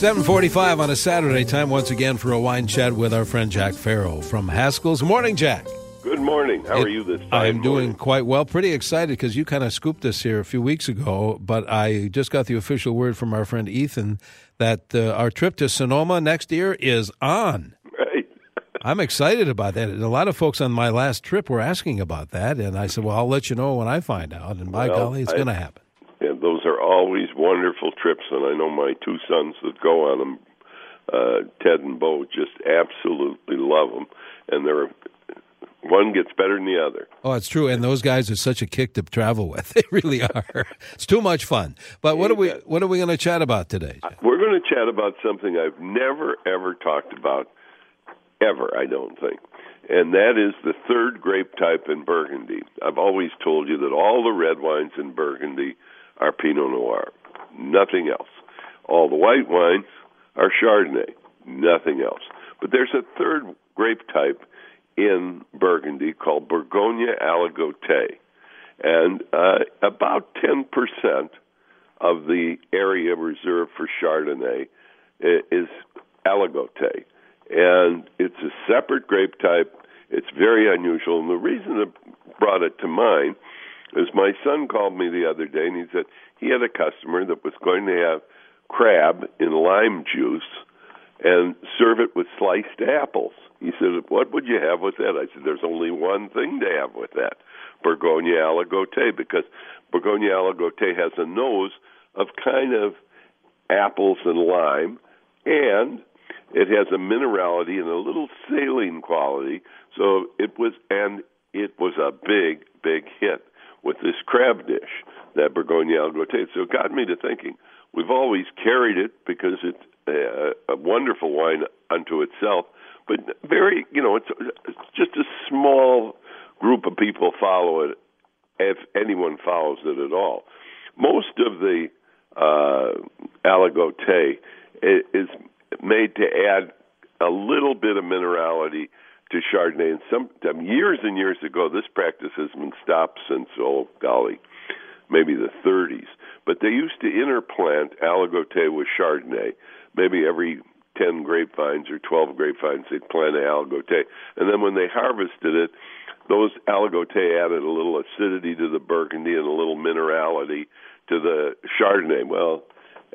745 on a Saturday, time once again for a wine chat with our friend Jack Farrell from Haskell's. Morning, Jack. Good morning. How it, are you this time? I'm doing quite well. Pretty excited because you kind of scooped us here a few weeks ago, but I just got the official word from our friend Ethan that uh, our trip to Sonoma next year is on. Right. I'm excited about that. And a lot of folks on my last trip were asking about that, and I said, "Well, I'll let you know when I find out." And by well, golly, it's going to happen. Yeah, those are always wonderful trips, and I know my two sons that go on them, uh, Ted and Bo, just absolutely love them, and they're one gets better than the other. Oh, it's true, and those guys are such a kick to travel with. They really are. It's too much fun. But what are we what are we going to chat about today? We're going to chat about something I've never ever talked about ever. I don't think, and that is the third grape type in Burgundy. I've always told you that all the red wines in Burgundy are Pinot Noir, nothing else. All the white wines are Chardonnay, nothing else. But there's a third grape type in Burgundy called Bourgogne Aligoté. And uh, about 10% of the area reserved for Chardonnay is Aligoté. And it's a separate grape type. It's very unusual. And the reason that brought it to mind is my son called me the other day and he said he had a customer that was going to have crab in lime juice and serve it with sliced apples. He said, "What would you have with that?" I said, "There's only one thing to have with that: Bourgogne Aligoté, because Bourgogne Aligoté has a nose of kind of apples and lime, and it has a minerality and a little saline quality. So it was, and it was a big, big hit with this crab dish, that Bourgogne Aligoté. So it got me to thinking. We've always carried it because it's a, a wonderful wine unto itself but very, you know, it's, it's just a small group of people follow it, if anyone follows it at all. Most of the uh, aligoté is made to add a little bit of minerality to Chardonnay. And some um, years and years ago, this practice has been stopped since oh golly, maybe the 30s. But they used to interplant aligoté with Chardonnay, maybe every 10 grapevines or 12 grapevines, they'd plant an aligoté. And then when they harvested it, those aligoté added a little acidity to the burgundy and a little minerality to the chardonnay. Well,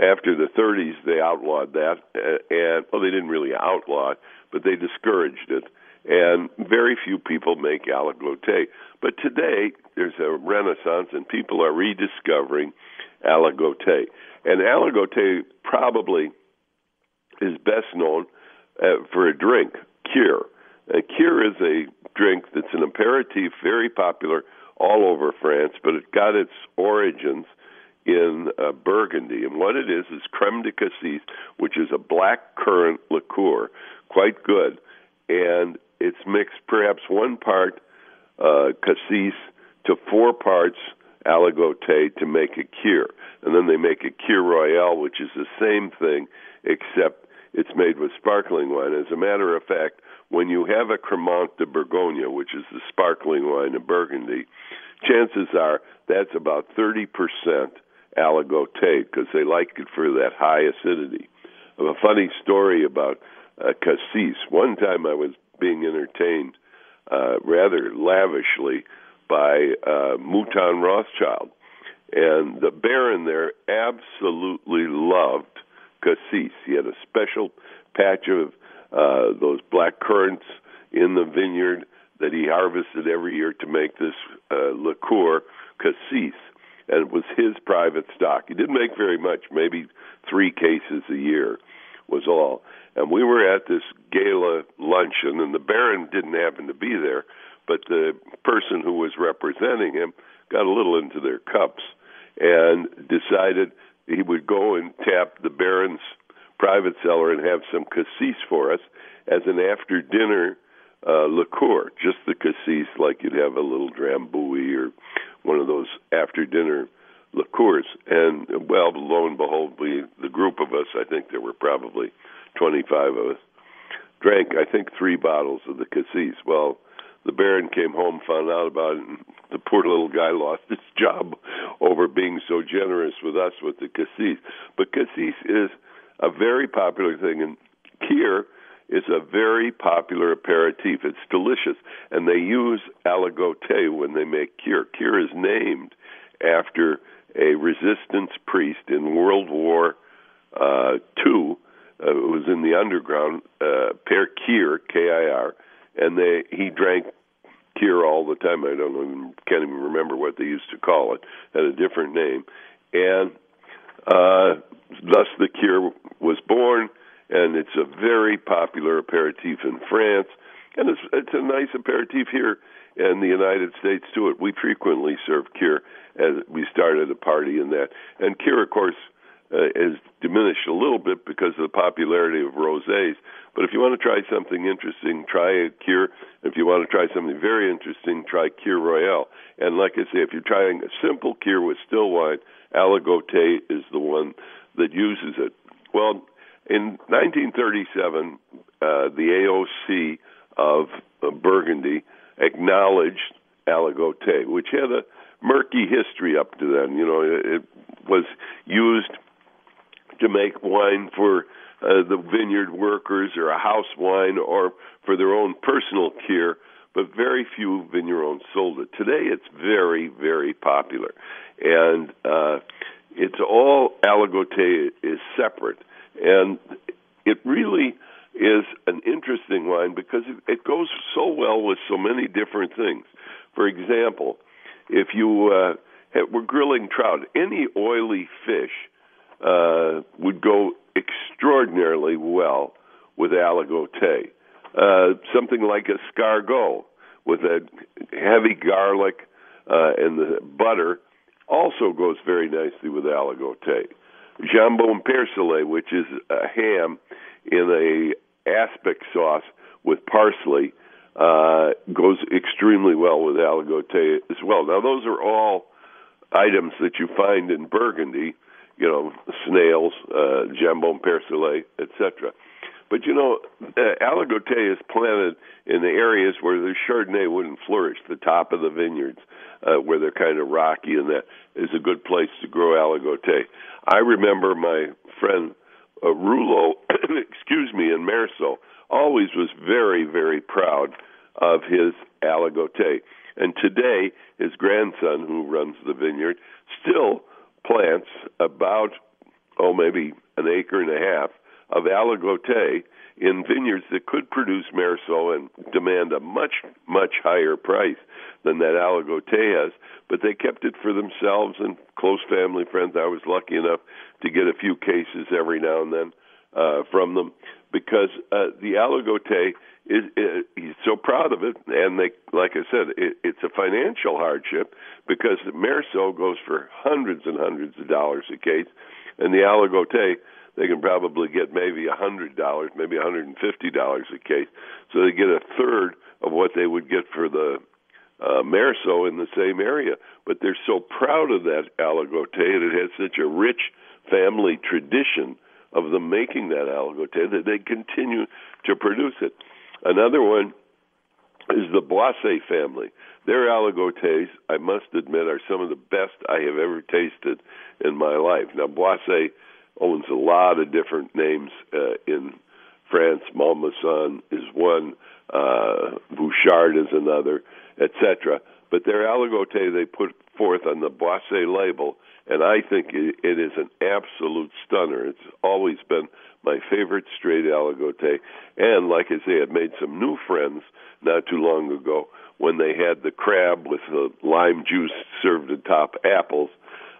after the 30s, they outlawed that, and well, they didn't really outlaw it, but they discouraged it. And very few people make aligoté. But today, there's a renaissance, and people are rediscovering aligoté. And aligoté probably is best known uh, for a drink, Kir. Uh, Kir is a drink that's an aperitif, very popular all over France, but it got its origins in uh, Burgundy. And what it is is creme de cassis, which is a black currant liqueur, quite good. And it's mixed perhaps one part uh, cassis to four parts aligoté to make a Kir. And then they make a Kir royale, which is the same thing, except it's made with sparkling wine. As a matter of fact, when you have a Cremant de Bourgogne, which is the sparkling wine of Burgundy, chances are that's about 30% aligoté because they like it for that high acidity. A funny story about uh, cassis. One time I was being entertained uh, rather lavishly by uh, Mouton Rothschild, and the Baron there absolutely loved cassis. He had a special patch of uh, those black currants in the vineyard that he harvested every year to make this uh, liqueur, cassis, and it was his private stock. He didn't make very much, maybe three cases a year was all. And we were at this gala luncheon, and the Baron didn't happen to be there, but the person who was representing him got a little into their cups and decided he would go and tap the Baron's private cellar and have some cassis for us as an after dinner uh, liqueur, just the cassis, like you'd have a little drambuie or one of those after dinner liqueurs. And well, lo and behold, we the group of us, I think there were probably 25 of us, drank I think three bottles of the cassis. Well, the Baron came home, found out about it, and the poor little guy lost his job over being so generous with us with the cassis. But cassis is a very popular thing. And Kir is a very popular aperitif. It's delicious, and they use aligoté when they make Kir. Kir is named after a resistance priest in World War uh, II uh, who was in the underground, uh, Père Kir, K-I-R, and they he drank Kir all the time. I don't even can't even remember what they used to call it. Had a different name, and uh, thus the Kir was born and it's a very popular aperitif in France, and it's it's a nice aperitif here in the United States too. We frequently serve Kir as we started a party in that, and Kir, of course, uh, is diminished a little bit because of the popularity of rosés. But if you want to try something interesting, try a Kir. If you want to try something very interesting, try Kir Royale. And like I say, if you're trying a simple Kir with still wine, Aligoté is the one that uses it. Well, in 1937, uh, the AOC of uh, Burgundy acknowledged aligoté, which had a murky history up to then. You know, it, was used to make wine for uh, the vineyard workers or a house wine or for their own personal cure, but very few vignerons sold it. Today it's very, very popular. And uh, it's all aligoté is separate. And it really is an interesting wine because it goes so well with so many different things. For example, if you uh, were grilling trout, any oily fish uh, would go extraordinarily well with aligoté. Uh, something like escargot with a heavy garlic uh, and the butter also goes very nicely with aligoté jambon persillé, which is a ham in a aspic sauce with parsley, uh, goes extremely well with aligoté as well. Now, those are all items that you find in Burgundy, you know, snails, uh, jambon persillé, etc. But you know, uh, aligoté is planted in the areas where the Chardonnay wouldn't flourish, the top of the vineyards, uh, where they're kind of rocky, and that is a good place to grow aligoté. I remember my friend uh, Roulot, excuse me, in Meursault, always was very, very proud of his aligoté. And today, his grandson, who runs the vineyard, still plants about, oh, maybe an acre and a half of aligoté in vineyards that could produce Meursault and demand a much, much higher price than that aligoté has. But they kept it for themselves and close family friends. I was lucky enough to get a few cases every now and then uh, from them because uh, the aligoté is, is he's so proud of it, and they, like I said, it, it's a financial hardship because the Meursault goes for hundreds and hundreds of dollars a case, and the aligoté they can probably get maybe a hundred dollars, maybe a hundred and fifty dollars a case. So they get a third of what they would get for the uh, Meursault in the same area. But they're so proud of that aligoté, and it has such a rich family tradition of them making that aligoté that they continue to produce it. Another one is the Boisset family. Their aligotés, I must admit, are some of the best I have ever tasted in my life. Now, Boisset owns a lot of different names uh, in France. Malmaison is one, uh, Bouchard is another, etc. But their aligoté they put forth on the Boisset label, and I think it, it is an absolute stunner. It's always been my favorite straight aligoté, and like I say, I've made some new friends not too long ago when they had the crab with the lime juice served atop apples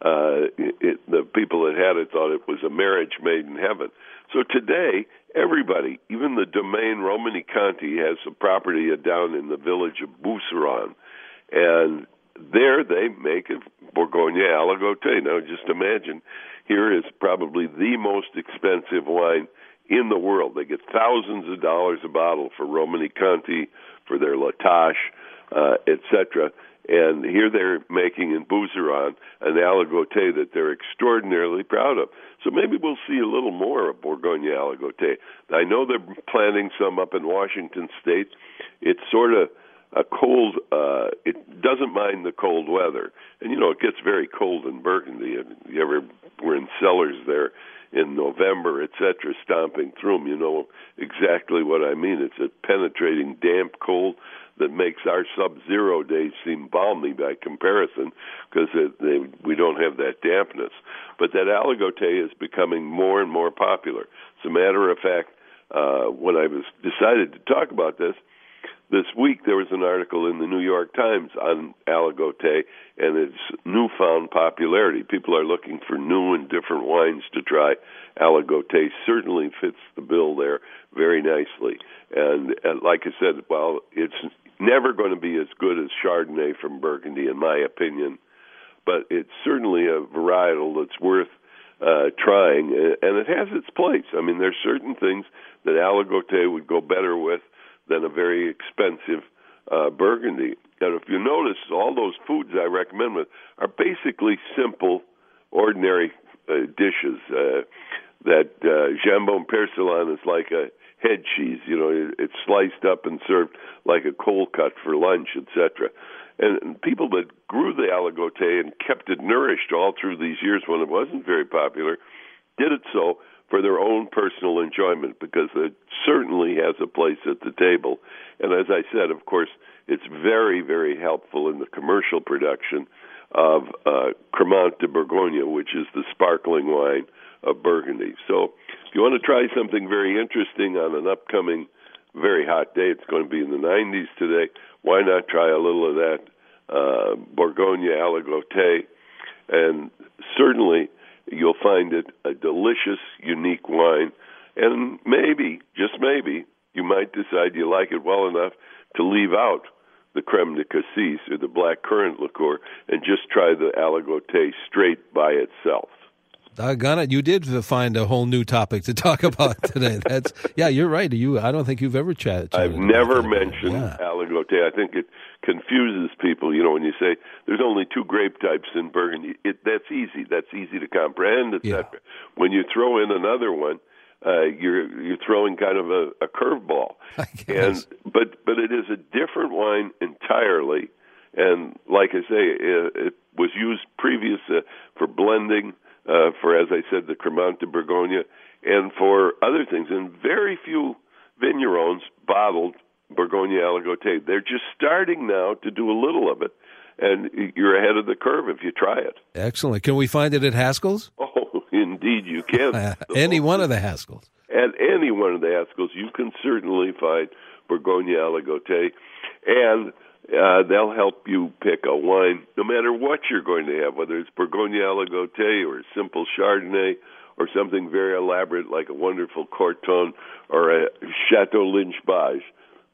uh, it, the people that had it thought it was a marriage made in heaven. So today, everybody, even the domain Romanée-Conti, has a property down in the village of Bouzeron, and there they make a Bourgogne Aligoté. Now, just imagine, here is probably the most expensive wine in the world. They get thousands of dollars a bottle for Romanée-Conti, for their La Tâche, uh, etc and here they're making in Bouzeron an aligoté that they're extraordinarily proud of. So maybe we'll see a little more of Bourgogne aligoté. I know they're planting some up in Washington State. It's sort of a cold. Uh, it doesn't mind the cold weather, and you know it gets very cold in Burgundy. And you ever were in cellars there in November, etc., stomping through them, you know exactly what I mean. It's a penetrating, damp cold that makes our sub-zero days seem balmy by comparison because we don't have that dampness. But that aligoté is becoming more and more popular. As a matter of fact, uh, when I was decided to talk about this, this week there was an article in the New York Times on aligoté and its newfound popularity. People are looking for new and different wines to try. Aligoté certainly fits the bill there very nicely. And, and like I said, well, it's never going to be as good as Chardonnay from Burgundy, in my opinion, but it's certainly a varietal that's worth uh, trying, and it has its place. I mean, there's certain things that Aligoté would go better with than a very expensive uh, Burgundy. And if you notice, all those foods I recommend with are basically simple, ordinary uh, dishes. Uh, that uh, jambon persillon is like a head cheese. You know, it's sliced up and served like a cold cut for lunch, etc. And people that grew the aligoté and kept it nourished all through these years when it wasn't very popular did it so for their own personal enjoyment because it certainly has a place at the table. And as I said, of course, it's very, very helpful in the commercial production of uh, Cremant de Bourgogne, which is the sparkling wine of Burgundy. So if you want to try something very interesting on an upcoming very hot day, it's going to be in the 90s today. Why not try a little of that uh, Bourgogne Aligoté? And certainly you'll find it a delicious, unique wine. And maybe, just maybe, you might decide you like it well enough to leave out the creme de cassis or the black currant liqueur and just try the aligoté straight by itself. Doggone it! You did find a whole new topic to talk about today. That's yeah, you're right. You, I don't think you've ever chatted. I've never mentioned yeah. aligoté. I think it confuses people. You know, when you say there's only two grape types in Burgundy, it, that's easy. That's easy to comprehend. Yeah. When you throw in another one, uh, you're you're throwing kind of a, a curveball. And but but it is a different wine entirely. And like I say, it, it was used previous uh, for blending uh, for, as I said, the Cremant de Bourgogne, and for other things. And very few vignerons bottled Bourgogne Aligoté. They're just starting now to do a little of it, and you're ahead of the curve if you try it. Excellent. Can we find it at Haskell's? Oh, indeed, you can. any one of the Haskell's. At any one of the Haskell's, you can certainly find Bourgogne Aligoté, and uh, they'll help you pick a wine no matter what you're going to have, whether it's Bourgogne Aligoté or simple Chardonnay or something very elaborate like a wonderful Corton or a Chateau Lynch.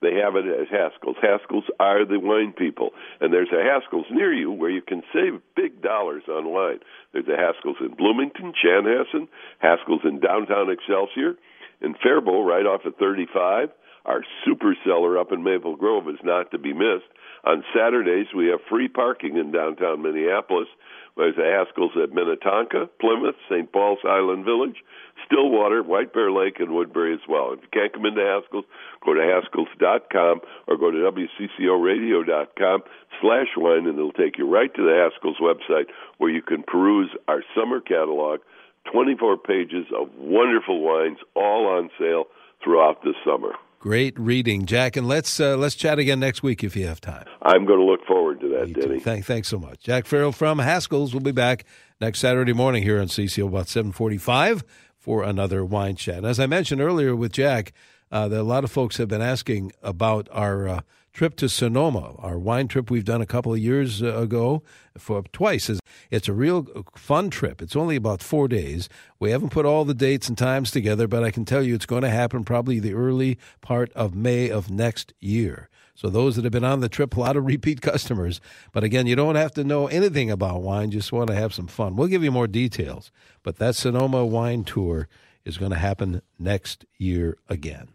They have it at Haskell's. Haskell's are the wine people, and there's a Haskell's near you where you can save big dollars on wine. There's a Haskell's in Bloomington, Chanhassen, Haskell's in downtown Excelsior, in Faribault, right off of 35. Our super cellar up in Maple Grove is not to be missed. On Saturdays, we have free parking in downtown Minneapolis. There's a Haskell's at Minnetonka, Plymouth, St. Paul's Highland Village, Stillwater, White Bear Lake, and Woodbury as well. If you can't come into Haskell's, go to Haskells.com or go to WCCORadio.com slash wine, and it'll take you right to the Haskell's website where you can peruse our summer catalog, 24 pages of wonderful wines, all on sale throughout the summer. Great reading, Jack, and let's uh, let's chat again next week if you have time. I'm going to look forward to that, Denny. Thank, thanks so much, Jack Farrell from Haskell's. We'll be back next Saturday morning here on CCO about seven forty-five for another wine chat. As I mentioned earlier with Jack, uh, a lot of folks have been asking about our uh, trip to Sonoma, our wine trip we've done a couple of years uh, ago for twice. It's a real fun trip. It's only about four days. We haven't put all the dates and times together, but I can tell you it's going to happen probably the early part of May of next year. So those that have been on the trip, a lot of repeat customers. But again, you don't have to know anything about wine; just want to have some fun. We'll give you more details. But that Sonoma wine tour is going to happen next year again.